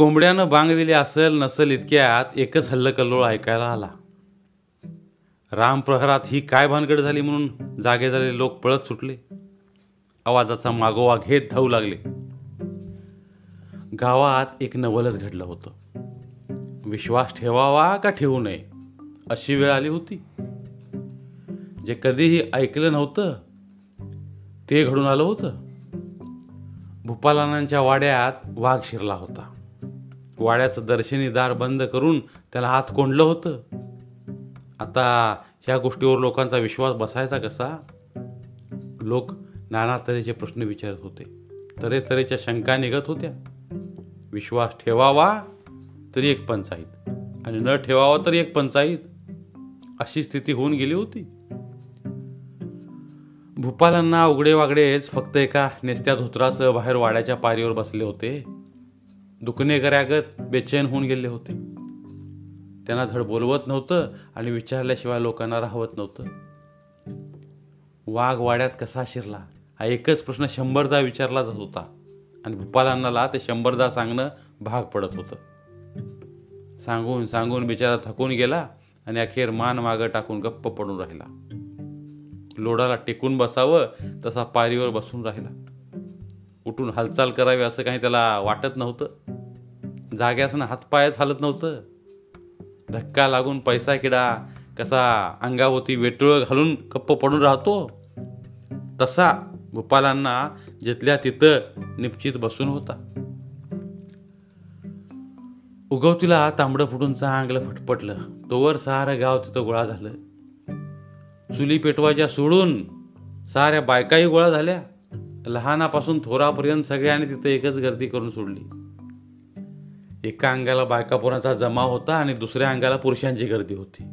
कोंबड्यानं बांग दिली असेल नसेल इतक्यात एकच हल्लकल्लोळ ऐकायला आला. रामप्रहरात ही काय भानगड झाली म्हणून जागे झालेले लोक पळत सुटले. आवाजाचा मागोवा घेत धावू लागले. गावात एक नवलच घडलं होतं. विश्वास ठेवावा का ठेवू नये अशी वेळ आली होती. जे कधीही ऐकलं नव्हतं ते घडून आलं होतं. भूपालानांच्या वाड्यात वाघ शिरला होता. वाड्याचं दर्शनी दार बंद करून त्याला हात कोंडलं होतं. आता ह्या गोष्टीवर लोकांचा विश्वास बसायचा कसा? लोक नाना तऱ्हेचे प्रश्न विचारत होते. तऱ्हेतऱ्हेच्या शंका निघत होत्या. विश्वास ठेवावा तरी एक पंचायत आणि न ठेवावा तरी एक पंचायत अशी स्थिती होऊन गेली होती. भूपालांना उघडे वागडेच फक्त एका नेस्त्या धोत्रासह बाहेर वाड्याच्या पारीवर बसले होते. दुखणे करागत बेचैन होऊन गेले होते. त्यांना धड बोलवत नव्हतं आणि विचारल्याशिवाय लोकांना राहवत नव्हतं. वाघ वाड्यात कसा शिरला? हा एकच प्रश्न शंभरदा विचारला जात होता. आणि भूपालांनाला ते शंभरदा सांगणं भाग पडत होतं. सांगून सांगून बिचारा थकून गेला आणि अखेर मान मागं टाकून गप्प पडून राहिला. लोडाला टेकून बसावं तसा पारीवर बसून राहिला. उठून हालचाल करावी असं काही त्याला वाटत नव्हतं. जाग्यासनं हातपायच हालत नव्हतं. धक्का लागून पैसा किडा कसा अंगावती वेटुळं घालून कप्प पडून राहतो. तसा भूपालांना जिथल्या तिथं निपचित बसून होता. उगवतीला तांबडं फुटून चांगलं फटपटलं. तोवर सारं गाव तिथं गोळा झालं. चुली पेटवायच्या सोडून साऱ्या बायकाही गोळा झाल्या. लहानापासून थोरापर्यंत सगळ्यांनी तिथं एकच गर्दी करून सोडली. एका अंगाला बायकापोरांचा जमाव होता आणि दुसऱ्या अंगाला पुरुषांची गर्दी होती.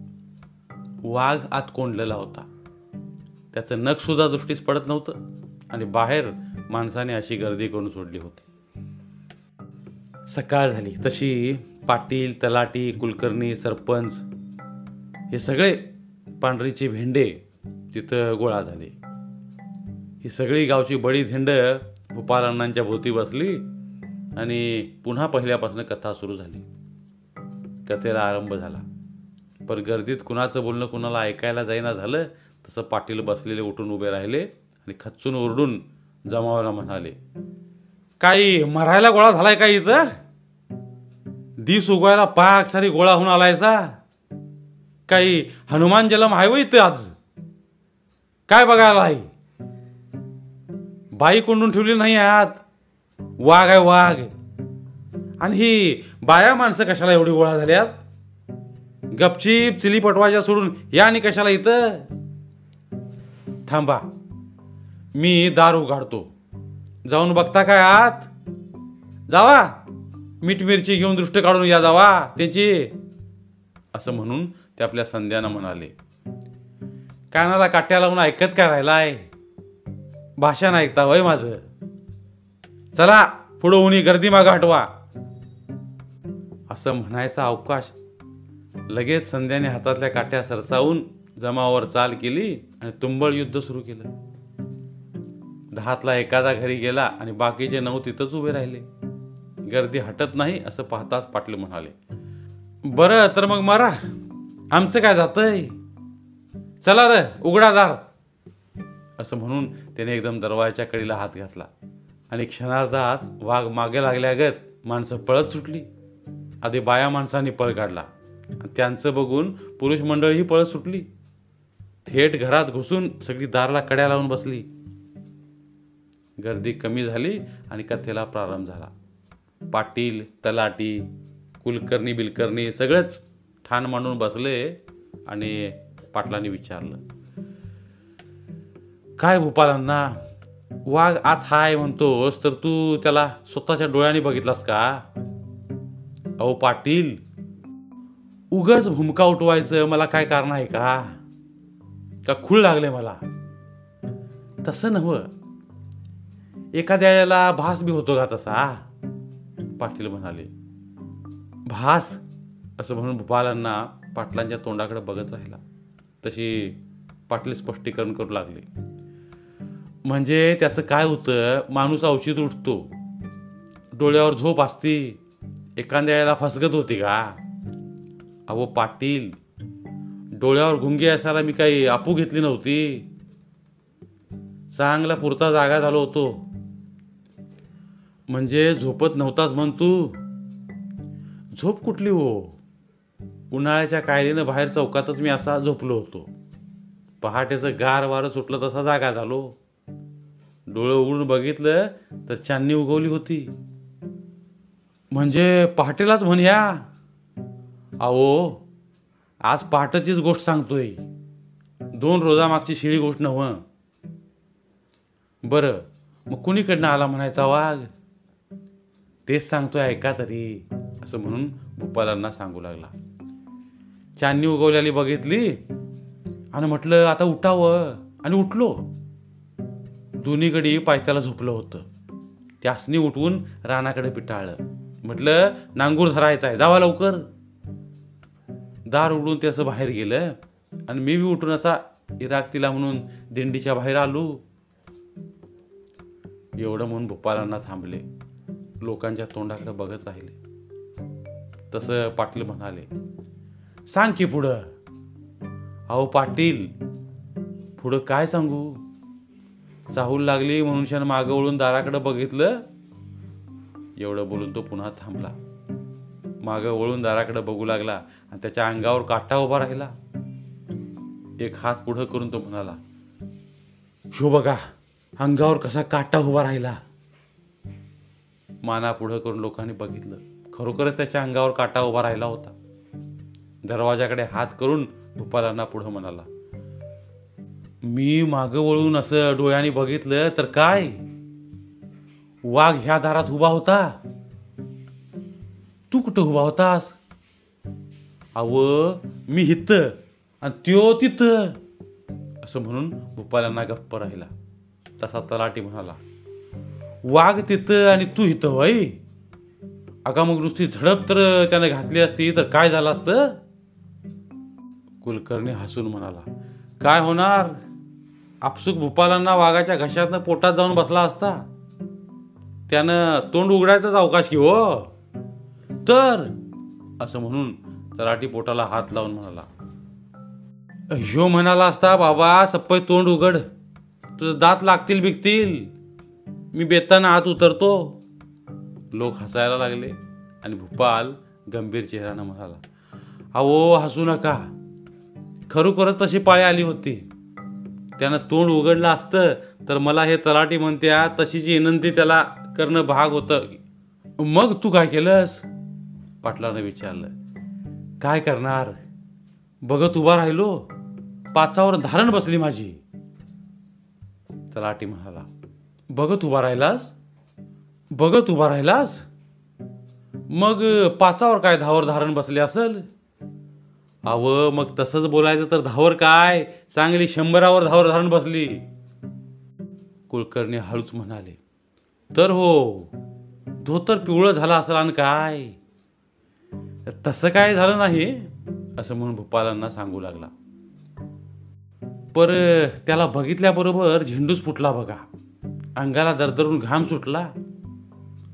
वाघ आत कोंडलेला होता. त्याचं नखसुद्धा दृष्टीस पडत नव्हतं आणि बाहेर माणसाने अशी गर्दी करून सोडली होती. सकाळ झाली. तशी पाटील तलाटी कुलकर्णी सरपंच हे सगळे पांढरीचे भेंडे तिथं गोळा झाले. ही सगळी गावची बडी धेंड अण्णांच्या भोवती बसली. आणि पुन्हा पहिल्यापासून कथा सुरू झाली. कथेला आरंभ झाला. पण गर्दीत कुणाचं बोलणं कुणाला ऐकायला जाईना झालं तसं पाटील बसलेले उठून उभे राहिले आणि खच्चून ओरडून जमावाला म्हणाले काही मरायला गोळा झालाय का इथं? दिस उगवायला पाक सारी गोळा होऊन आलायसा? काही हनुमान जलम आहे व इथं आज? काय बघायला आहे? बाई कोंडून ठेवली नाही आत. वाघ आहे वाघ. आणि ही बाया माणसं कशाला एवढी गोळा झाल्यात? गपचीप चिली पटवायच्या सोडून या आणि कशाला इथं? थांबा. मी दार उघाडतो. जाऊन बघता काय आत? जावा. मीठ मिरची घेऊन दृष्ट काढून या जावा. त्यांची. असं म्हणून ते आपल्या संध्यानं म्हणाले. कानाला काट्या लावून ऐकत काय राहिलाय? भाषण ऐकता वय माझं. चला पुढं उनी गर्दी मागं हटवा. असं म्हणायचा अवकाश लगेच संध्याने हातातल्या काट्या सरसावून जमावर चाल केली आणि तुंबळ युद्ध सुरू केलं. दहातला एखादा घरी गेला आणि बाकीचे नऊ तिथंच उभे राहिले. गर्दी हटत नाही असं पाहताच पाटले म्हणाले बरं तर मग मारा. आमचं काय जातंय? चला र उघडा दार. असं म्हणून त्याने एकदम दरवाजाच्या कडीला हात घातला. आणि क्षणार्धात वाघ मागे लागल्यागत माणसं पळत सुटली. आधी बाया माणसांनी पळ काढला. आणि त्यांचं बघून पुरुष मंडळीही पळत सुटली. थेट घरात घुसून सगळी दारला कड्या लावून बसली. गर्दी कमी झाली आणि कथेला प्रारंभ झाला. पाटील तलाटी कुलकर्णी बिलकर्णी सगळेच ठाण मांडून बसले आणि पाटलांनी विचारलं काय भूपालांना वाघ आत हाय म्हणतोस तर तू त्याला स्वतःच्या डोळ्याने बघितलास का? अहो पाटील उगच भूमका उठवायचं मला काय कारण आहे का? का खूळ लागले मला? तसं नव्ह. एखाद्या वेळेला भास बी होतो का तसा? पाटील म्हणाले. भास? असं म्हणून भूपालांना पाटलांच्या तोंडाकडे बघत राहिला. तशी पाटील स्पष्टीकरण करू लागले. म्हणजे त्याचं काय होतं माणूस औषध उठतो. डोळ्यावर झोप असती. एखाद्या फसगत होती का? अहो पाटील डोळ्यावर घुंगे असायला मी काही आपू घेतली नव्हती. चांगला पुरता जागा झालो होतो. म्हणजे झोपत नव्हताच म्हण तू. झोप कुठली हो? उन्हाळ्याच्या कायलीनं बाहेर चौकातच मी असा झोपलो होतो. पहाटेचं गार वारं सुटलं तसा जागा झालो. डोळं उघडून बघितलं तर चांदणी उगवली होती. म्हणजे पहाटेलाच म्हण या अहो आज पहाटेचीच गोष्ट सांगतोय. दोन रोजामागची शिळी गोष्ट नव बरं मग कुणीकडनं आला म्हणायचा वाघ? तेच सांगतोय ऐका तरी असं म्हणून भूपालांना सांगू लागला. चांदणी उगवल्याली बघितली आणि म्हटलं आता उठावं. आणि उठलो. दोन्हीकडे पायथ्याला झोपलं होतं. त्यासनी उठवून रानाकडे पिटाळलं. म्हटलं नांगूर धरायचा आहे जावा लवकर. दार उडून ते असं बाहेर गेलं आणि मी बी उठून असा इराक तिला म्हणून दिंडीच्या बाहेर आलो. एवढं म्हणून भोपाळांना थांबले. लोकांच्या तोंडाकडे बघत राहिले. तसं पाटील म्हणाले सांग की पुढं. अहो पाटील पुढं काय सांगू? चाहूल लागली म्हणून शान मागं वळून दाराकडे बघितलं. एवढं बोलून तो पुन्हा थांबला. मागं वळून दाराकडे बघू लागला आणि त्याच्या अंगावर काटा उभा राहिला. एक हात पुढं करून तो म्हणाला शो बघा अंगावर कसा काटा उभा राहिला. माना पुढं करून लोकांनी बघितलं. खरोखरच त्याच्या अंगावर काटा उभा राहिला होता. दरवाजाकडे हात करून भूपालांना पुढं म्हणाला मी मागं वळून असं डोळ्याने बघितलं तर काय? वाघ ह्या दारात उभा होता. तू कुठं उभा होतास? अव मी हित आणि त्यो तिथं असं म्हणून भोपालांना गप्प राहिला. तसा तलाटी म्हणाला वाघ तिथं आणि तू हिथं होय? अगा मग नुसती झडप तर त्याने घातली असती तर काय झालं असतं? कुलकर्णी हसून म्हणाला काय होणार? आपसुक भूपालांना वाघाच्या घशातनं पोटात जाऊन बसला असता. त्यानं तोंड उघडायचाच अवकाश घेऊ हो? तर असं म्हणून तलाठी पोटाला हात लावून म्हणाला ह्यो म्हणाला असता बाबा सप्पय तोंड उघड. तुझं दात लागतील बिकतील मी बेताना आत उतरतो. लोक हसायला लागले आणि भूपाल गंभीर चेहऱ्यानं म्हणाला अहो हसू नका. खरोखरच तशी पाळी आली होती. त्यानं तोंड उघडलं असतं तर मला हे तलाठी म्हणत्या तशीची विनंती त्याला करणं भाग होतं. मग तू काय केलंस? पाटलानं विचारलं. काय करणार? बघत उभा राहिलो. पाचावर धारण बसली माझी. तलाठी म्हणाला बघत उभा राहिलास? बघत उभा राहिलास? मग पाचावर काय धावर धारण बसले असेल? अव मग तसंच बोलायचं तर धावर काय? चांगली शंभरावर धावर धारण बसली. कुलकर्णी हळूच म्हणाले तर हो धोतर पिवळं झालं असेल आणि काय? तसं काय झालं नाही? असं म्हणून भूपालांना सांगू लागला. पर त्याला बघितल्याबरोबर झेंडूच फुटला बघा. अंगाला दरदरून घाम सुटला.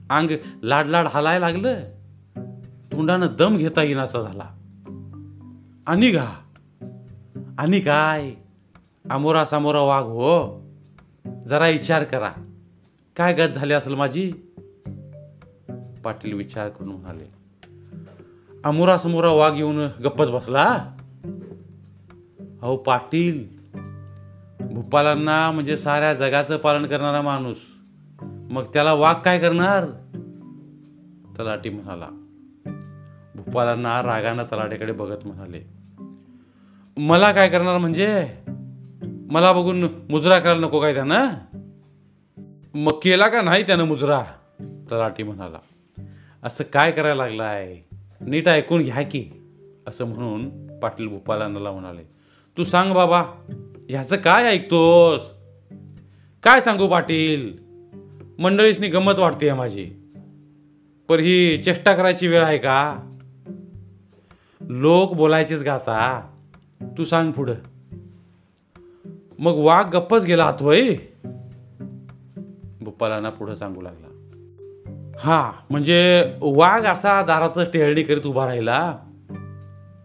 अंग लाड लाड हालाय लागलं. तोंडानं दम घेता येईन असा झाला. आणि घा आणि काय? आमोरासमोरा वाघ हो. जरा विचार करा. काय गत झाली असेल माझी? पाटील विचार करून म्हणाले. अमोरासमोरा वाघ येऊन गप्पच बसला? अहो पाटील. भूपालांना म्हणजे साऱ्या जगाचं पालन करणारा माणूस. मग त्याला वाघ काय करणार? तलाटी म्हणाला. भूपालांना रागानं तलाट्याकडे बघत म्हणाले मला काय करणार म्हणजे? मला बघून मुजरा करायला नको काय त्यानं? मग केला का नाही त्यानं मुजरा? तलाटी म्हणाला असं काय करायला लागलाय? नीट ऐकून घ्या की. असं म्हणून पाटील भूपालांना म्हणाले तू सांग बाबा ह्याचं काय ऐकतोस? काय सांगू पाटील? मंडळीसनी गंमत वाटते माझी पर ही चेष्टा करायची वेळ आहे का? लोक बोलायचेच गाता. तू सांग पुढं. मग वाघ गप्पच गेला आतवय भूपालांना पुढं सांगू लागला. हा म्हणजे वाघ असा दाराचं टेहळणी करीत उभा राहिला.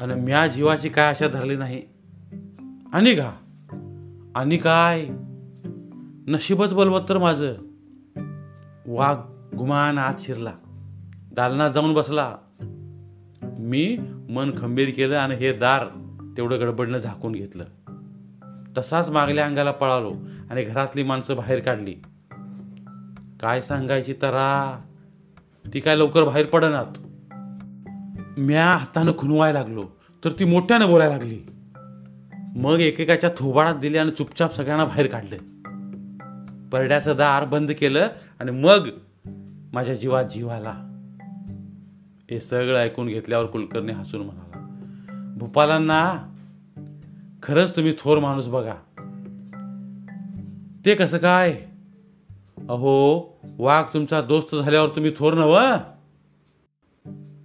आणि म्या जीवाची काय आशा धरली नाही. आणि का? आणि काय? नशीबच बलवत्तर माझं. वाघ गुमान आत शिरला. दालनात जाऊन बसला. मी मन खंबीर केलं आणि हे दार तेवढं गडबडनं झाकून घेतलं. तसाच मागल्या अंगाला पळालो आणि घरातली माणसं बाहेर काढली. काय सांगायची तरा? ती काय लवकर बाहेर पडनात. म्या हातानं खुनवायला लागलो तर ती मोठ्यानं बोलायला लागली. मग एकेकाच्या थोबाडात दिली आणि चुपचाप सगळ्यांना बाहेर काढलं. परड्याचं दार बंद केलं आणि मग माझ्या जीवात जीव आला. हे सगळं ऐकून घेतल्यावर कुलकर्णी हसून म्हणाला भूपालांना खरंच तुम्ही थोर माणूस बघा. ते कसं काय? अहो वाघ तुमचा दोस्त झाल्यावर तुम्ही थोर नव?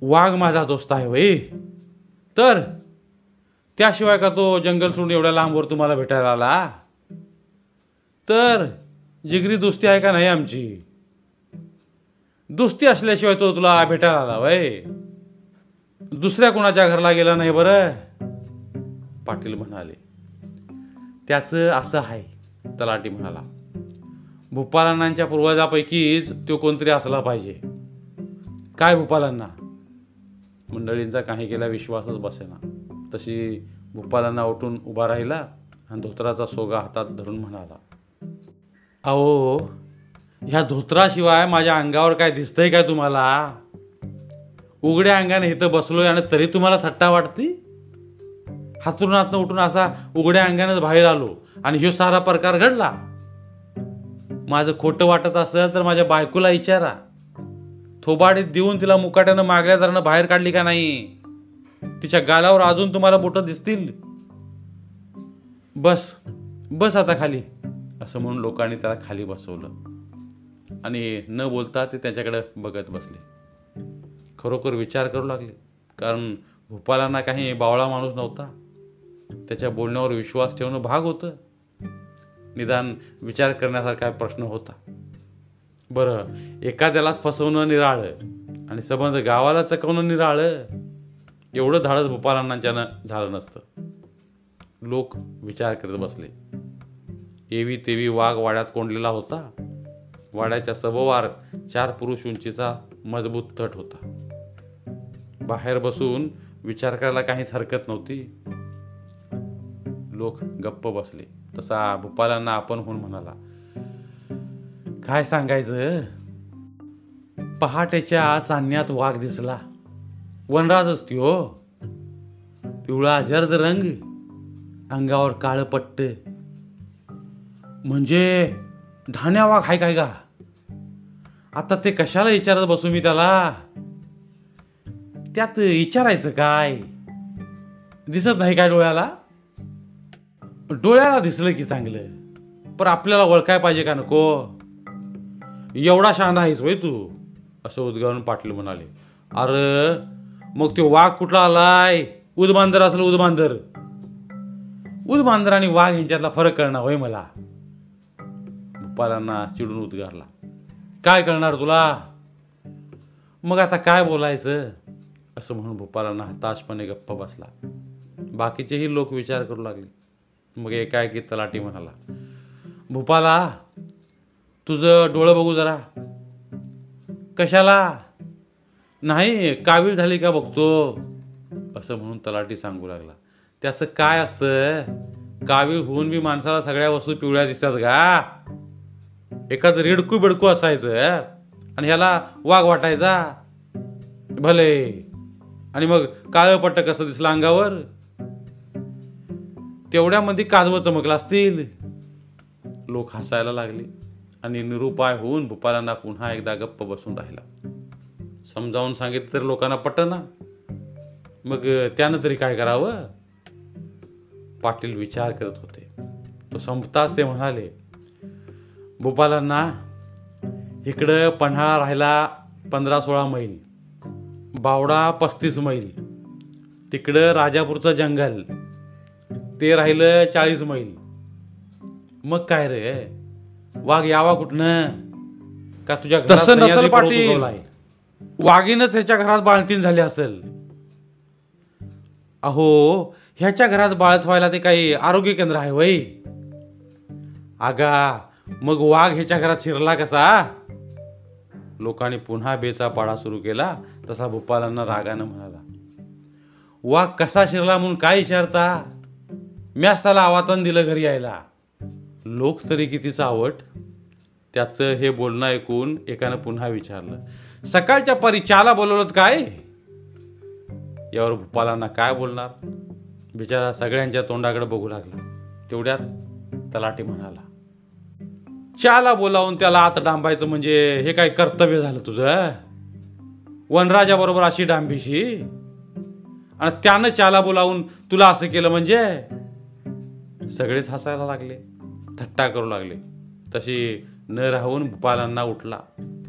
वाघ माझा दोस्त आहे वय तर त्याशिवाय का तो जंगल सोडून एवढ्या लांबवर तुम्हाला भेटायला आला? तर जिगरी दोस्ती आहे का नाही आमची? दोस्ती असल्याशिवाय तो तुला भेटायला आला वय. दुसऱ्या कोणाच्या घरला गेला नाही बरं? पाटील म्हणाले. त्याचं असं आहे तलाटी म्हणाला. भूपालांनाच्या पूर्वजापैकीच तो कोणतरी असला पाहिजे. काय भूपालांना? मंडळींचा काही केला विश्वासच बसेना. तशी भूपालांना उठून उभा राहिला आणि धोत्राचा सोगा हातात धरून म्हणाला. अहो ह्या धोत्राशिवाय माझ्या अंगावर काय दिसतंय काय तुम्हाला? उघड्या अंगाने इथं बसलोय आणि तरी तुम्हाला थट्टा वाटती? हातरुणातनं उठून असा उघड्या अंगानेच बाहेर आलो आणि ह्यो सारा प्रकार घडला. माझं खोटं वाटत असेल तर माझ्या बायकोला विचारा थोबाडीत देऊन तिला मुकाट्यानं मागल्या दरानं बाहेर काढली का नाही? तिच्या गालावर अजून तुम्हाला बोटं दिसतील? बस बस आता खाली असं म्हणून लोकांनी त्याला खाली बसवलं. आणि न बोलता ते त्यांच्याकडं बघत बसले. खरोखर विचार करू लागले. कारण भोपालांना काही बावळा माणूस नव्हता. त्याच्या बोलण्यावर विश्वास ठेवणं भाग होतं. निदान विचार करण्यासारखा प्रश्न होता. बरं एखाद्यालाच फसवणं निराळं आणि संबंध गावाला चकवणं निराळं एवढं धाडस भोपालांनाच्यानं झालं नसतं. लोक विचार करत बसले. एवी तेवी वाघ वाड्यात कोंडलेला होता. वाड्याच्या सभोवार चार पुरुष उंचीचा मजबूत तट होता. बाहेर बसून विचार करायला काहीच हरकत नव्हती. लोक गप्प बसले. तसा भूपालांना आपण होऊन म्हणाला काय सांगायचं? पहाटेच्या चांदण्यात वाघ दिसला. वनराज असती हो पिवळा जर्द रंग अंगावर काळं पट्ट. म्हणजे धान्या वाघ हाय काय का आता ते कशाला विचारत बसू मी त्याला? त्यात विचारायचं काय? दिसत नाही काय डोळ्याला? डोळ्याला दिसलं की चांगलं. पण आपल्याला ओळखाय पाहिजे का नको? एवढा शहाणा आहेस होय तू असं उद्गारून पाटील म्हणाले. अरे मग तो वाघ कुठला आलाय? उदबांदर असलं उदबांदर. उदबांदर आणि वाघ यांच्यातला फरक करणार होय मला. भूपालांना चिडून उद्गारला. काय करणार तुला? मग आता काय बोलायचं? असं म्हणून भूपालांना हताशपणे गप्प बसला. बाकीचेही लोक विचार करू लागले. मग एकाएकी तलाटी म्हणाला भोपाला तुझं डोळं बघू जरा. कशाला? नाही कावीळ झाली का बघतो. असं म्हणून तलाटी सांगू लागला. त्याचं काय असतं? कावीळ होऊन बी माणसाला सगळ्या वस्तू पिवळ्या दिसतात का? एखादं रेडकू बेडकू असायचं आणि ह्याला वाघ वाटायचा. भले. आणि मग काळं पट्ट कसं दिसलं अंगावर. तेवढ्यामध्ये काजवं चमकलं असतील. लोक हसायला लागले. आणि निरुपाय होऊन भूपालांना पुन्हा एकदा गप्प बसून राहिला. समजावून सांगितलं तर लोकांना पटना. मग त्यानं तरी काय करावं? पाटील विचार करत होते. तो संपताच ते म्हणाले भूपालांना इकडं पन्हाळा राहिला पंधरा सोळा मैल बावडा पस्तीस मैल तिकडं राजापूरचं जंगल ते राहिलं चाळीस मैल. मग काय रे? वाघ यावा कुठनं? का तुझ्या तसं नसेल पाटील. वाघीनच ह्याच्या घरात बाळतीन झाली असेल. अहो ह्याच्या घरात बाळत व्हायला ते काही आरोग्य केंद्र आहे वय. आगा मग वाघ ह्याच्या घरात शिरला कसा लोकांनी पुन्हा बेचा पाडा सुरू केला तसा भूपालांना रागानं म्हणाला वाघ कसा शिरला म्हणून काय विचारता? म्याच त्याला आवातन दिलं घरी यायला. लोक तरी किती चावट. त्याचं हे बोलणं ऐकून एकानं पुन्हा विचारलं सकाळच्या परी चहाला बोलवलं काय? यावर भूपालांना काय बोलणार? बिचारा सगळ्यांच्या तोंडाकडे बघू लागला. तेवढ्यात तलाठी म्हणाला चाला बोलावून त्याला आत डांबायचं म्हणजे हे काय कर्तव्य झालं तुझं वनराजाबरोबर अशी डांबीशी? आणि त्यानं चाला बोलावून तुला असं केलं म्हणजे? सगळेच हसायला लागले थट्टा करू लागले. तशी न राहून भूपालांना उठला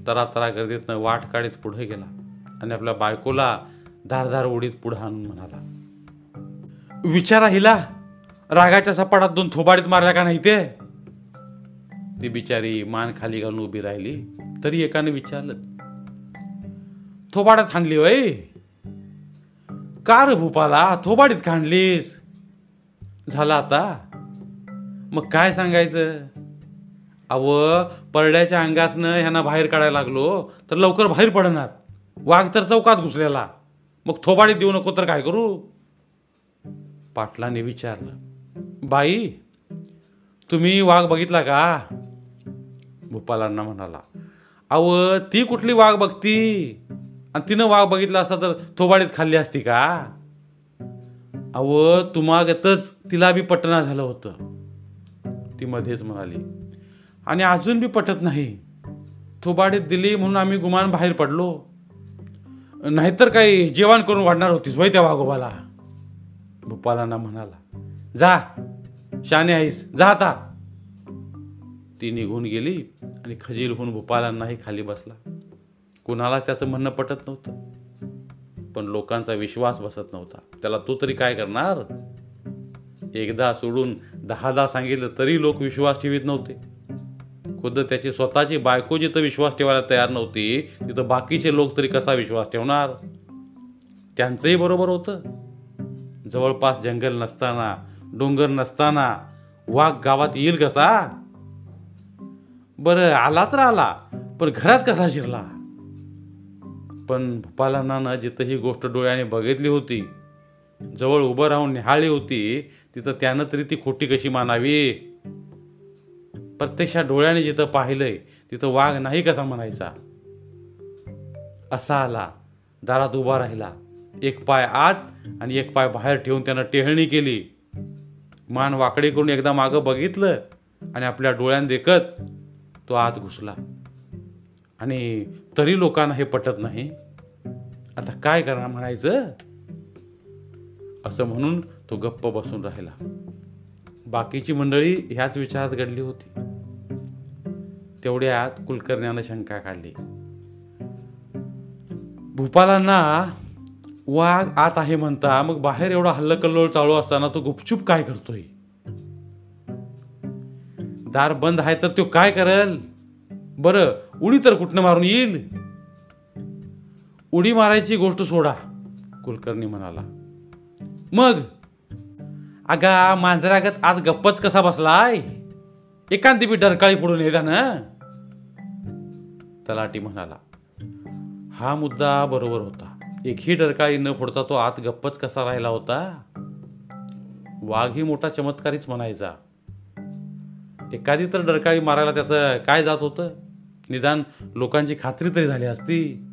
तरा तरा गर्दीतनं वाट काढीत पुढे गेला आणि आपल्या बायकोला धारधार उडीत पुढे आणून म्हणाला विचारा हिला रागाच्या सपाटात दोन थोबाडीत मारल्या का नाही ते? ती बिचारी मान खाली घालून उभी राहिली. तरी एकाने विचारलं थोबाडात हाणली वय का रे भूपाला थोबाडीत खांडलीस झाला आता? मग काय सांगायचं? अव परड्याच्या अंगासनं ह्यांना बाहेर काढायला लागलो तर लवकर बाहेर पडणार. वाघ तर चौकात घुसलेला. मग थोबाडीत देऊ नको तर काय करू? पाटलाने विचारलं बाई तुम्ही वाघ बघितला का? भूपालांना म्हणाला अव ती कुठली वाघ बघती? आणि तिनं वाघ बघितला असता तर थोबाडीत खाल्ली असती का? अव तुम्हागतच तिला बी पटना झालं होतं. ती मध्येच म्हणाली आणि अजून बी पटत नाही. थोबाडीत दिली म्हणून आम्ही गुमान बाहेर पडलो. नाहीतर काही जेवण करून वाढणार होतीस वय त्या वाघोबाला. भूपालांना म्हणाला जा शाने आईस जा आता. ती निघून गेली आणि खजीर होऊन भूपालांनाही खाली बसला. कुणाला त्याचं म्हणणं पटत नव्हतं. पण लोकांचा विश्वास बसत नव्हता. त्याला तो तरी काय करणार? एकदा सोडून दहादा सांगितलं तरी लोक विश्वास ठेवीत नव्हते. खुद्द त्याची स्वतःची बायको जिथं विश्वास ठेवायला तयार नव्हती. तिथं बाकीचे लोक तरी कसा विश्वास ठेवणार? त्यांचंही बरोबर होतं. जवळपास जंगल नसताना डोंगर नसताना वाघ गावात येईल कसा? बरं आला तर आला पण घरात कसा शिरला? पण भूपालांना जिथं ही गोष्ट डोळ्याने बघितली होती जवळ उभं राहून निहाळली होती तिथं त्यानं तरी ती खोटी कशी मानावी? प्रत्यक्षात डोळ्याने जिथं पाहिलंय तिथं वाघ नाही कसा म्हणायचा? असा आला दारात उभा राहिला एक पाय आत आणि एक पाय बाहेर ठेवून त्यानं टेहळणी केली. मान वाकडी करून एकदा मागं बघितलं आणि आपल्या डोळ्यात देखत तो आत घुसला. आणि तरी लोकांना हे पटत नाही. आता काय करणार म्हणायचं? असं म्हणून तो गप्प बसून राहिला. बाकीची मंडळी ह्याच विचारात घडली होती. तेवढ्यात कुलकर्ण्यानं शंका काढली. भूपालांना वाघ आत आहे म्हणता मग बाहेर एवढा हल्लकल्लोळ चालू असताना तो गुपचूप काय करतोय? दार बंद आहे तर तो काय करल? बरं उडी तर कुठनं मारून येईल? उडी मारायची गोष्ट सोडा कुलकर्णी म्हणाला. मग? अगा मांजरागत आज गप्पच कसा बसलाय? एकांती बी डरकाळी फोडून येता ना. तलाटी म्हणाला. हा मुद्दा बरोबर होता. एकही डरकाळी न फोडता तो आत गप्पच कसा राहिला होता? वाघ ही मोठा चमत्कारीच म्हणायचा. एखादी तर डरकाळी मारायला त्याचं काय जात होतं? निदान लोकांची खात्री तरी झाली असती.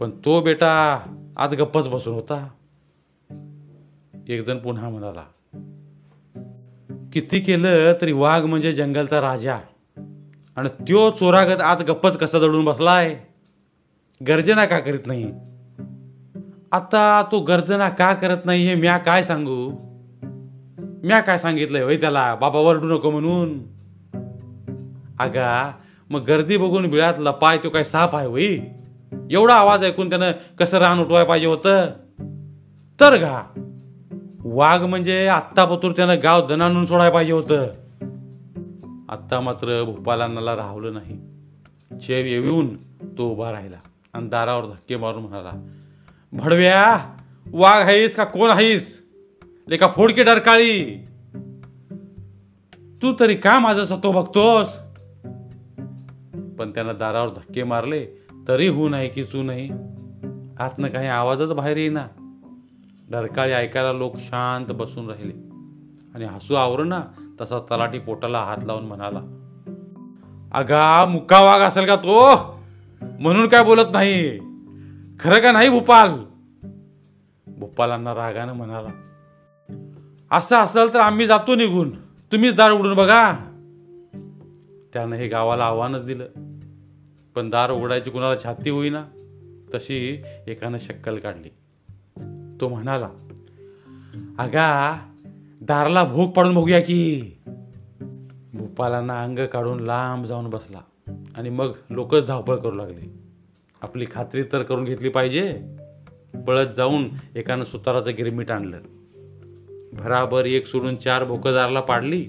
पण तो बेटा आत गप्पच बसून होता. एकजण पुन्हा म्हणाला किती केलं तरी वाघ म्हणजे जंगलचा राजा. आणि त्यो चोरागत आत गप्पच कसा दडून बसलाय? गर्जना का करीत नाही? आता तो गर्जना का करत नाही हे म्या काय सांगू? म्या काय सांगितलंय होय त्याला? बाबा वरडू नको म्हणून. अगा मग गर्दी बघून बिळात लपाय तो काय साप आहे होई एवढा आवाज ऐकून त्यानं कसं रान उठवाय पाहिजे होतं? तर गा वाघ म्हणजे आत्ता पतूर त्यानं गाव दणानून सोडायला पाहिजे होतं. आत्ता मात्र भूपालांनाला राहवलं नाही. चेव येऊन तो उभा राहिला आणि दारावर धक्के मारून म्हणाला भडव्या वाघ आहेस का? कोण आहेस लेका फोडके डरकाळी. तू तरी का माझं सत्व बघतोस? पण त्यानं दारावर धक्के मारले तरी हू नाही की चू नाही. आतनं काही आवाजच बाहेर येईना. डरकाळी ऐकायला लोक शांत बसून राहिले. आणि हसू आवरणा तसा तलाठी पोटाला हात लावून म्हणाला अगा मुका वाघ असेल का तो? म्हणून काय बोलत नाही? खरं का नाही भूपाल? भूपालांना रागानं म्हणाला असं असेल तर आम्ही जातो निघून. तुम्हीच दार उघडून बघा. त्यानं हे गावाला आव्हानच दिलं. पण दार उघडायची कुणाला छाती होईना तशी एकानं शक्कल काढली. तो म्हणाला अगा दारला भोग पाडून बघूया की. भूपालांना अंग काढून लांब जाऊन बसला आणि मग लोकच धावपळ करू लागले. आपली खात्री तर करून घेतली पाहिजे. पळत जाऊन एकानं सुताराचं गिरमीट आणलं. भराभर एक सोडून चार भोकदारला पाडली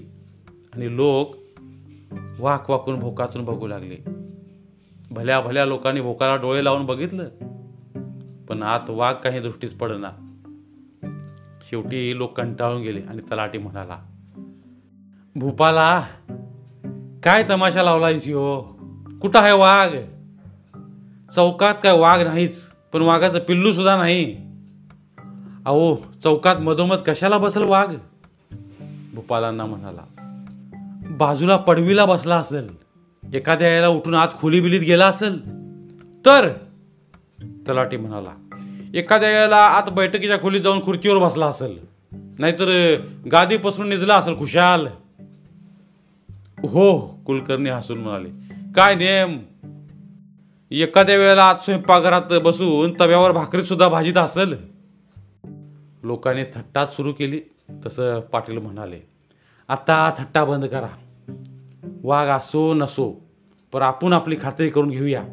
आणि लोक वाक वाकून भोकातून बघू लागले. भल्या भल्या लोकांनी भोकाला डोळे लावून बघितलं पण आत वाघ काही दृष्टीच पडना. शेवटी लोक कंटाळून गेले आणि तलाटी म्हणाला भूपाला काय तमाशा लावलायस हो कुठं आहे वाघ? चौकात काय वाघ नाहीच पण वाघाचं पिल्लू सुद्धा नाही. अहो चौकात मधोमध कशाला बसल वाघ? भूपालांना म्हणाला बाजूला पडवीला बसला असेल. एखाद्या याला उठून आत खोली बिलीत गेला असेल. तर? तलाटी म्हणाला एखाद्या याला आत बैठकीच्या खोलीत जाऊन खुर्चीवर बसला असेल. नाहीतर गादी पसरून निजला असेल खुशाल. हो, हो कुलकर्णी हसून म्हणाले काय नेम? एखाद्या वेळेला आत स्वयंपाकघरात बसून तव्यावर भाकरीत सुद्धा भाजीत असेल. लोकांनी थट्टाच सुरू केली तसं पाटील म्हणाले आता थट्टा बंद करा. वाघ असो नसो पर आपण आपली खात्री करून घेऊया.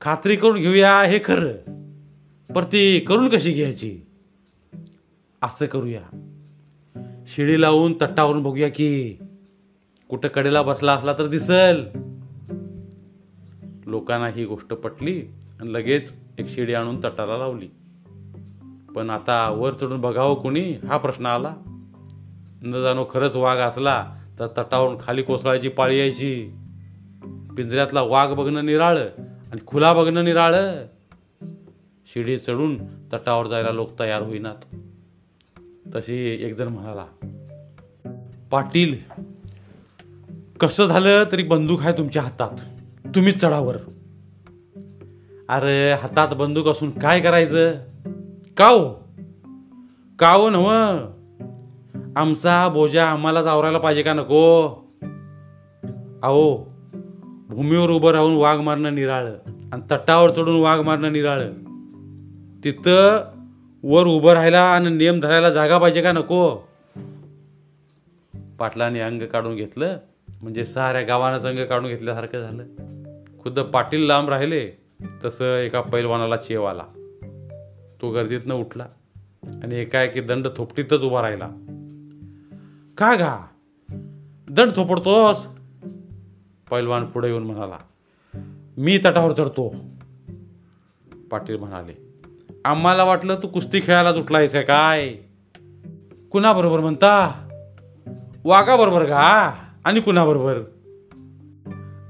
खात्री करून घेऊया हे खरं पर ती करून कशी घ्यायची? असं करूया. शिडी लावून तट्टावरून बघूया की कुठं कडेला बसला असला तर दिसल. लोकांना ही गोष्ट पटली आणि लगेच एक शिडी आणून तटाला लावली. पण आता वर चढून बघावं कोणी? हा प्रश्न आला. न जाणो खरंच वाघ असला तर तटावरून खाली कोसळायची पाळी यायची. पिंजऱ्यातला वाघ बघणं निराळं आणि खुला बघणं निराळं. शिडी चढून तटावर जायला लोक तयार होईनात. तशी एकजण म्हणाला पाटील कसं झालं तरी बंदूक आहे तुमच्या हातात? तुम्हीच चढावर अरे हातात बंदूक असून काय करायचं? का हो का हो नव आमचा बोजा आम्हालाच आवरायला पाहिजे का नको? अहो भूमीवर उभं राहून वाघ मारणं निराळं आणि तटावर चढून वाघ मारणं निराळं. तिथं वर उभं राहायला आणि नियम धरायला जागा पाहिजे का नको? पाटलाने अंग काढून घेतलं म्हणजे साऱ्या गावानंच अंग काढून घेतल्यासारखं झालं. खुद्द पाटील लांब राहिले तसं एका पैलवानाला चेव आला. तो गर्दीतनं उठला आणि एकाएकी दंड थोपटीतच उभा राहिला. का गा? दंड थोपडतोस? पैलवान पुढे येऊन म्हणाला मी तटावर चढतो. पाटील म्हणाले आम्हाला वाटलं तू कुस्ती खेळायला तुटलायस काय काय? कुणाबरोबर म्हणता? वाघाबरोबर घा आणि कुणाबरोबर?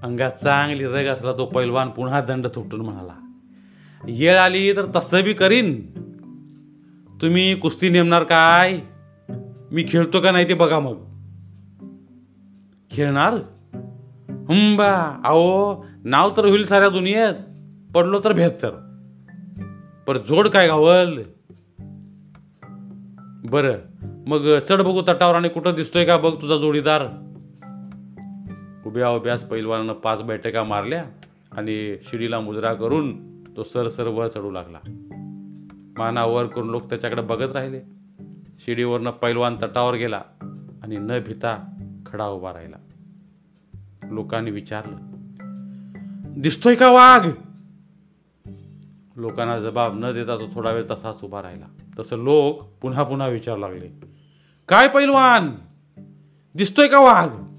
अंगात चांगली रग असला तो पैलवान पुन्हा दंड थोपटून म्हणाला येळ आली तर तसं बी करीन. तुम्ही कुस्ती नेमणार काय? मी खेळतो का नाही ते बघा मग. खेळणार? हुंबा. अहो नाव तर होईल साऱ्या दुनियेत पडलो तर बेहत्तर पर जोड काय गावल बर मग चढ बघू तटावर आणि कुठं दिसतोय का बघ तुझा जोडीदार. उभ्या उभ्यास पैलवानानं पाच बैठका मारल्या आणि शिडीला मुजरा करून तो सर सर वर चढू लागला. माना वर करून लोक त्याच्याकडे बघत राहिले. शिडीवरनं पैलवान तटावर गेला आणि न भिता खडा उभा राहिला. लोकांनी विचारलं दिसतोय का वाघ? लोकांना जबाब न देता तो थोडा वेळ तसाच उभा राहिला. तसं लोक पुन्हा पुन्हा विचारू लागले काय पैलवान? दिसतोय का वाघ?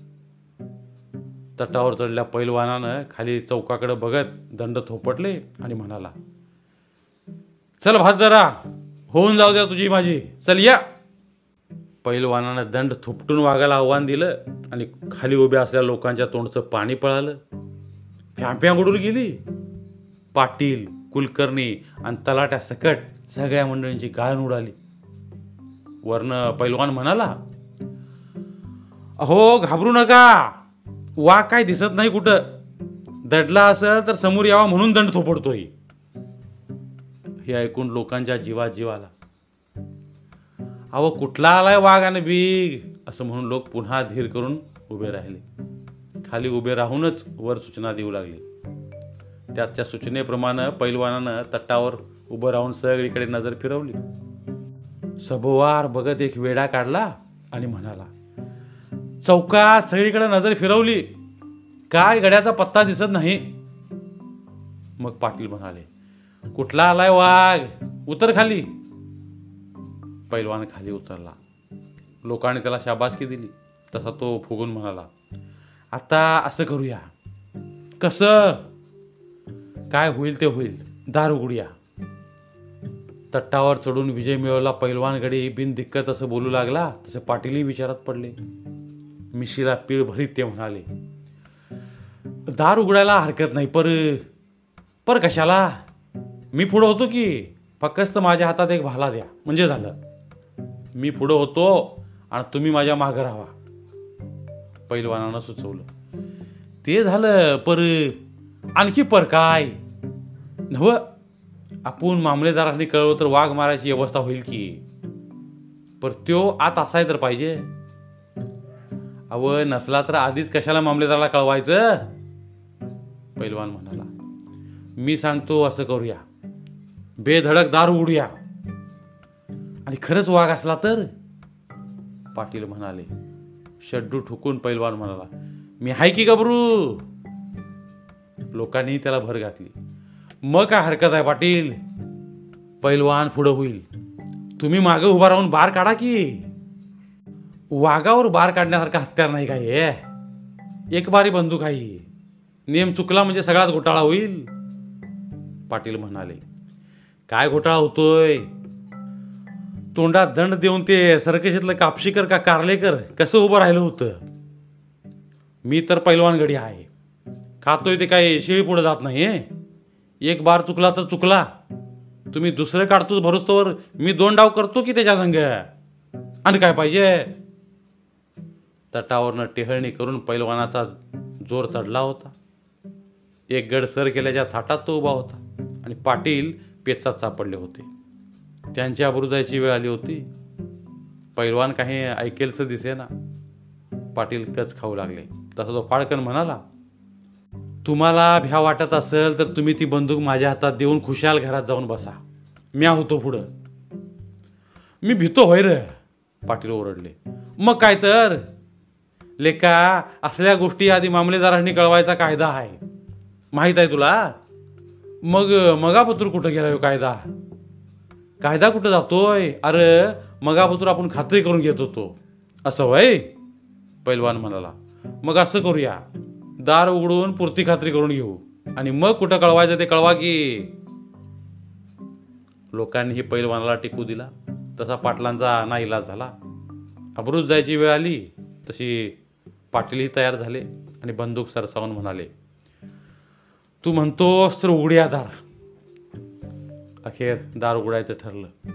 तटावर चढल्या पैलवानानं खाली चौकाकडे बघत दंड थोपटले आणि म्हणाला चल भात जरा होऊन जाऊ द्या तुझी माझी. चल या. पैलवानानं दंड थुपटून वागायला आव्हान दिलं आणि खाली उभ्या असलेल्या लोकांच्या तोंडचं पाणी पळालं. फ्याम्प्या उडून गेली. पाटील कुलकर्णी आणि तलाट्या सकट सगळ्या मंडळींची गाळण उडाली. वरनं पैलवान म्हणाला अहो घाबरू नका. वाघ काय दिसत नाही कुठं? दडला असेल तर समोर यावा म्हणून दंड थोपडतोय. हे ऐकून लोकांच्या जीवा जीव आला. अहो कुठला आलाय वाघ आणि बीग? असं म्हणून लोक पुन्हा धीर करून उभे राहिले. खाली उभे राहूनच वर सूचना देऊ लागले. त्याच्या सूचनेप्रमाणे पैलवानानं तटावर उभं राहून सगळीकडे नजर फिरवली. सभोवार बघत एक वेडा काढला आणि म्हणाला चौकात सगळीकडे नजर फिरवली. काय गड्याचा पत्ता दिसत नाही. मग पाटील म्हणाले कुठला आलाय वाघ? उतर खाली. पैलवान खाली उतरला. लोकांनी त्याला शाबासकी दिली. तसा तो फुगून म्हणाला आता असं करूया. कसं? काय होईल ते होईल. दार उघडूया. तट्टावर चढून विजय मिळवला. पैलवान गडी बिनदिक्कत असं बोलू लागला तसे पाटीलही विचारात पडले. मिशीला पीळ भरीत ते म्हणाले दार उघडायला हरकत नाही पर पर कशाला? मी पुढं होतो की? फक्त माझ्या हातात एक भाला द्या. म्हणजे झालं. मी पुढं होतो आणि तुम्ही माझ्या मागं राहा. पैलवानानं सुचवलं ते झालं पर आणखी पर काय? नव आपण मामलेदारांनी कळवलं तर वाघ मारायची व्यवस्था होईल की? पर त्यो आत असाय तर पाहिजे. अव नसला तर आधीच कशाला मामलेदाराला कळवायचं? पैलवान म्हणाला मी सांगतो असं करूया. बेधडक दार उडूया. आणि खरंच वाघ असला तर? पाटील म्हणाले. शड्डू ठुकून पैलवान म्हणाला मी हाय की गबरू? लोकांनी त्याला भर घातली. मग काय हरकत आहे पाटील? पैलवान पुढं होईल. तुम्ही मागं उभा राहून बार काढा की. वाघावर बार काढण्यासारखा हत्यार नाही काही हे? एक बारी बंदूक आहे नियम चुकला म्हणजे सगळाच घोटाळा होईल. पाटील म्हणाले काय घोटाळा होतोय? तोंडात दंड देऊन ते सरकशीतलं कापशीकर का कारलेकर कसं उभं राहिलं होतं? मी तर पैलवान गडी आहे. खातोय ते काही शिळी पुढे जात नाही एक बार चुकला तर चुकला. तुम्ही दुसरं काढतोच भरुस्तवर मी दोन डाव करतो की त्याच्या संग? आणि काय पाहिजे? तटावरनं टेहळणी करून पैलवानाचा जोर चढला होता. एक गड सर केल्याच्या थाटात तो उभा होता आणि पाटील पेचात सापडले होते. त्यांची आबरू जायची वेळ आली होती. पैलवान काही ऐकेलसं दिसे ना पाटील कच खाऊ लागले. तसा तो फाळकन म्हणाला तुम्हाला भ्या वाटत असेल तर तुम्ही ती बंदूक माझ्या हातात देऊन खुशाल घरात जाऊन बसा. म्या होतो पुढं. मी भीतो होय र पाटील ओरडले. मग काय तर? लेका असल्या गोष्टी आधी मामलेदारांनी कळवायचा कायदा आहे. माहीत आहे तुला? मग मगापत्र कुठं गेला हो कायदा? कायदा कुठं जातोय? अरे मगापत्र आपण खात्री करून घेत होतो. असं वय पैलवान म्हणाला. मग असं करूया. दार उघडून पुरती खात्री करून घेऊ. आणि मग कुठं कळवायचं ते कळवा की. लोकांनीही पैलवानाला टिकू दिला. तसा पाटलांचा नाईलाज झाला. अब्रूज जायची वेळ आली. तशी पाटीलही तयार झाले आणि बंदूक सरसावून म्हणाले तू म्हणतोस तर उघड्या दार अखेर दार उघडायचं ठरलं.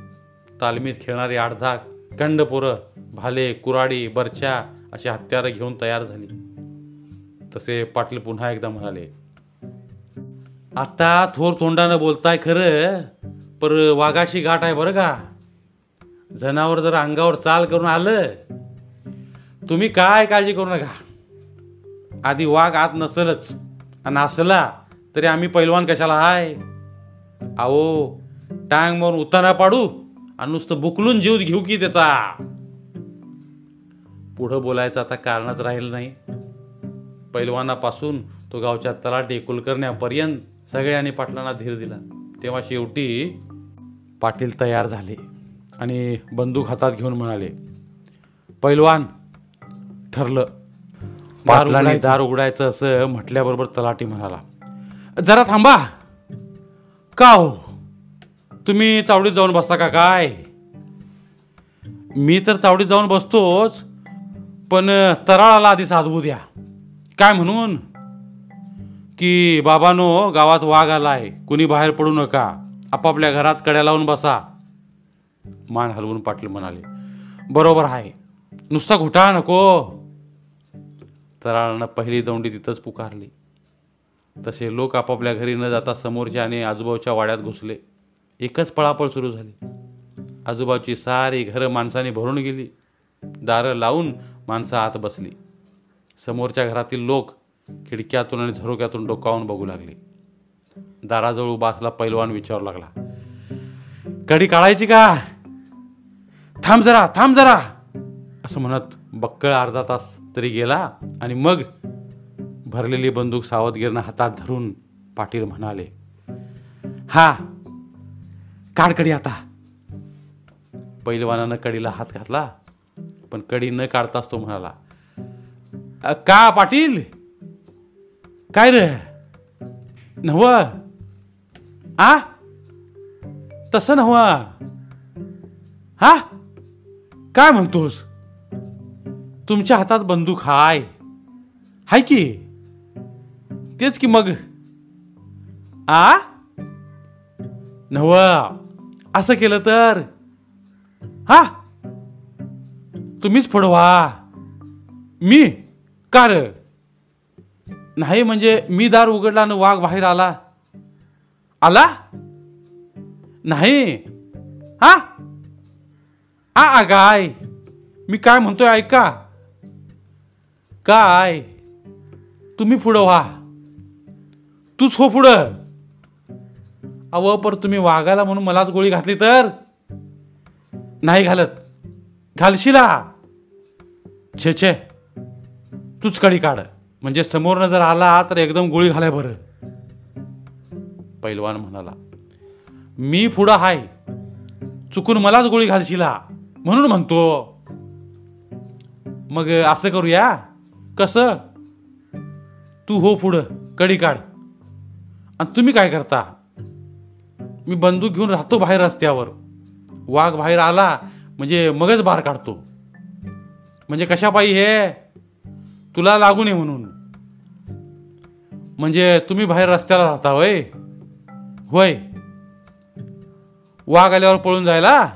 तालमीत खेळणारी आडधा कंड पोरं भाले कुराडी बरछ्या अशी हत्यारं घेऊन तयार झाली. तसे पाटील पुन्हा एकदा म्हणाले आता थोर तोंडानं बोलताय खरं पर वाघाशी गाठ आहे बरं का? जनावर जर अंगावर चाल करून आलं तुम्ही काय काळजी करू नका. आधी वाघ आत नसलच. आणि असला तरी आम्ही पैलवान कशाला हाय? अहो टांग मारून उताना पाडू आणि नुसतं बुकलून जीव घेऊ की त्याचा. पुढं बोलायचं आता कारणच राहिलं नाही. पैलवानापासून तो गावच्या तलाठी कुलकर्ण्यापर्यंत सगळ्यांनी पाटलांना धीर दिला. तेव्हा शेवटी पाटील तयार झाले आणि बंदूक हातात घेऊन म्हणाले पैलवान ठरलं. पाटलाने. दार उघडायचं. असं म्हटल्याबरोबर तलाठी म्हणाला. जरा थांबा. का हो? तुम्ही चावडीत जाऊन बसता का काय? मी तर चावडीत जाऊन बसतोच पण तराळाला आधी साधवू द्या. काय म्हणून? की बाबानो गावात वाघ आलाय कुणी बाहेर पडू नका आपापल्या घरात कड्या लावून बसा. मान हलवून पाटील म्हणाले. बरोबर आहे. नुसता घोटाळा नको. तराळानं पहिली दोंडी तिथंच पुकारली. तसे लोक आपापल्या घरी न जाता समोरच्या आणि आजूबाजूच्या वाड्यात घुसले. एकच पळापळ सुरू झाली. आजूबाजूची सारी घरं माणसाने भरून गेली. दारं लावून माणसं आत बसली. समोरच्या घरातील लोक खिडक्यातून आणि झरोक्यातून डोकावून बघू लागले. दाराजवळ उभा असला पैलवान विचारू लागला कडी काढायची का? थांब जरा थांब जरा असं म्हणत बक्कळ अर्धा तास तरी गेला आणि मग भरलेली बंदूक सावधगिरीनं हातात धरून पाटील म्हणाले हा काढ कडी आता. पैलवानानं कडीला हात घातला पण कडी न काढताच तो म्हणाला का पाटील? काय रे? नव आ? तसं नव हा? काय म्हणतोस? तुमच्या हातात बंदूक हाय. हाय की? तेच की मग. आ? नव असं केलं तर? हा? तुम्हीच फोडवा मी? कार नाही म्हणजे मी दार उघडला आणि वाघ बाहेर आला. आला? नाही. हा? आ गाय. मी काय म्हणतोय ऐका. काय? तुम्ही पुढं व्हा. तूच हो पुढं. अव पर तुम्ही वागायला म्हणून मलाच गोळी घातली तर? नाही घालत. घालशिला. छे छे. तूच कडी काढ. म्हणजे समोरनं जर आला तर एकदम गोळी घालाय बरं. पैलवान म्हणाला मी पुढं हाय. चुकून मलाच गोळी घालशिला. म्हणून म्हणतो. मग असं करूया? कसं? तू हो पुढं कडी काढ. आणि तुम्ही काय करता? मी बंदूक घेऊन राहतो बाहेर रस्त्यावर. वाघ बाहेर आला म्हणजे मगच बाहेर काढतो. म्हणजे कशा पायी हे? तुला लागू नये म्हणून. म्हणजे तुम्ही बाहेर रस्त्याला राहता होय? होय. वाघ आल्यावर पळून जायला?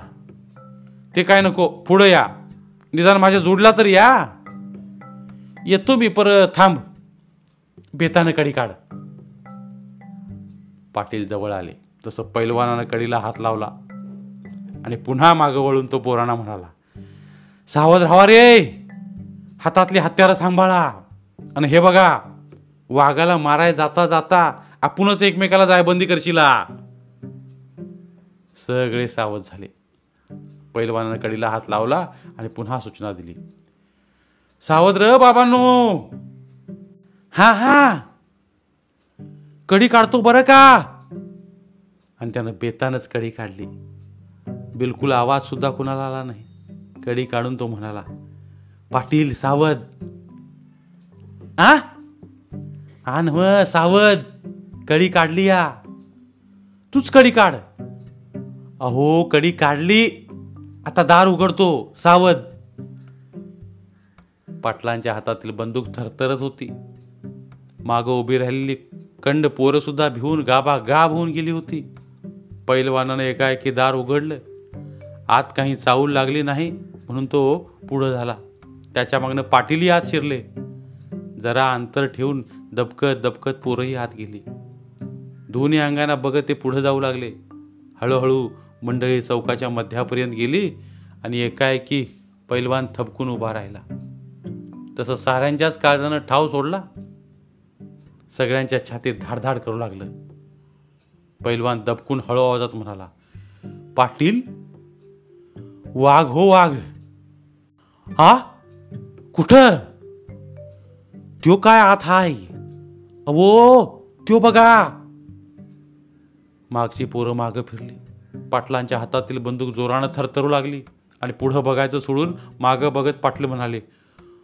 ते काय नको पुढं या. निदान माझ्या जोडला तर या. येतो मी पर थांब. बेतानं कडी काढ. पाटील जवळ आले. तसं पैलवानानं कडीला हात लावला. आणि पुन्हा मागं वळून तो पोराणा म्हणाला सावध राहा रे. हातातली हत्यारं सांभाळा. आणि हे बघा वाघाला माराय जाता जाता आपणच एकमेकाला जायबंदी करशिला. सगळे सावध झाले. पैलवानानं कडीला हात लावला आणि पुन्हा सूचना दिली. सावध र बाबांनो. हा हा. कडी काढतो बरं का? आणि त्यानं बेतानच कडी काढली. बिलकुल आवाज सुद्धा कुणाला आला नाही. कडी काढून तो म्हणाला पाटील सावध. आ? हा नव सावध. कडी काढली या. तूच कडी काढ. अहो कडी काढली. आता दार उघडतो. सावध. पाटलांच्या हातातील बंदूक थरथरत होती. मागं उभी राहिलेली कंड पोरंसुद्धा भिवून गाबा गाब होऊन गेली होती. पैलवानानं एकाएकी दार उघडलं. आत काही चावूल लागली नाही म्हणून तो पुढं झाला. त्याच्या मागनं पाटीलही आत शिरले. जरा अंतर ठेवून दबकत दबकत पोरंही आत गेली. दोन्ही अंगांना बघत ते पुढं जाऊ लागले. हळूहळू मंडळी चौकाच्या मध्यापर्यंत गेली आणि एकाएकी पैलवान थबकून उभा राहिला. तसं साऱ्यांच्याच काळजानं ठाव सोडला. सगळ्यांच्या छातीत धाडधाड करू लागलं. पैलवान दबकून हळू आवाजात म्हणाला पाटील वाघ हो वाघ. हा? कुठं? त्यो काय आत हाय? अवो त्यो बघा. मागची पोरं मागं फिरली. पाटलांच्या हातातील बंदूक जोरानं थरथरू लागली आणि पुढं बघायचं सोडून मागं बघत पाटलं म्हणाले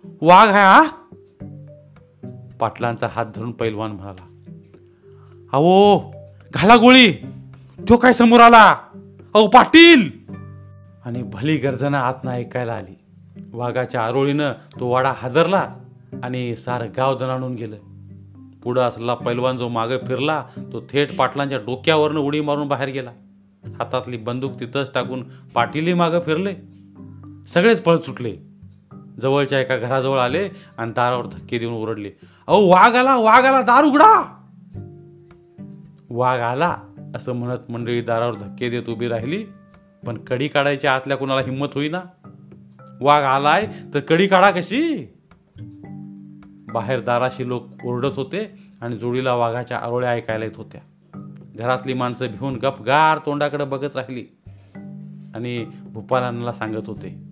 वाघ आहे हा? पाटलांचा हात धरून पैलवान म्हणाला अहो घाला गोळी. तो काय समोर आला? अहो पाटील. आणि भली गर्जना आतनं ऐकायला आली. वाघाच्या आरोळीनं तो वाडा हादरला आणि सारं गाव दणाणून गेलं. पुढं असलेला पैलवान जो मागे फिरला तो थेट पाटलांच्या डोक्यावरनं उडी मारून बाहेर गेला. हातातली बंदूक तिथंच टाकून पाटीलही मागं फिरले. सगळेच पळत सुटले जवळच्या एका घराजवळ आले आणि दारावर धक्के देऊन ओरडले. अहो वाघ आला वाघ आला दार उघडा. वाघ आला असं म्हणत मंडळी दारावर धक्के देत उभी राहिली. पण कडी काढायच्या आतल्या कुणाला हिंमत होईना. वाघ आलाय तर कडी काढा कशी? बाहेर दाराशी लोक ओरडत होते आणि जोडीला वाघाच्या आरोळ्या ऐकायला येत होत्या. घरातली माणसं भिवून गपगार तोंडाकडे बघत राहिली आणि भूपालांना सांगत होते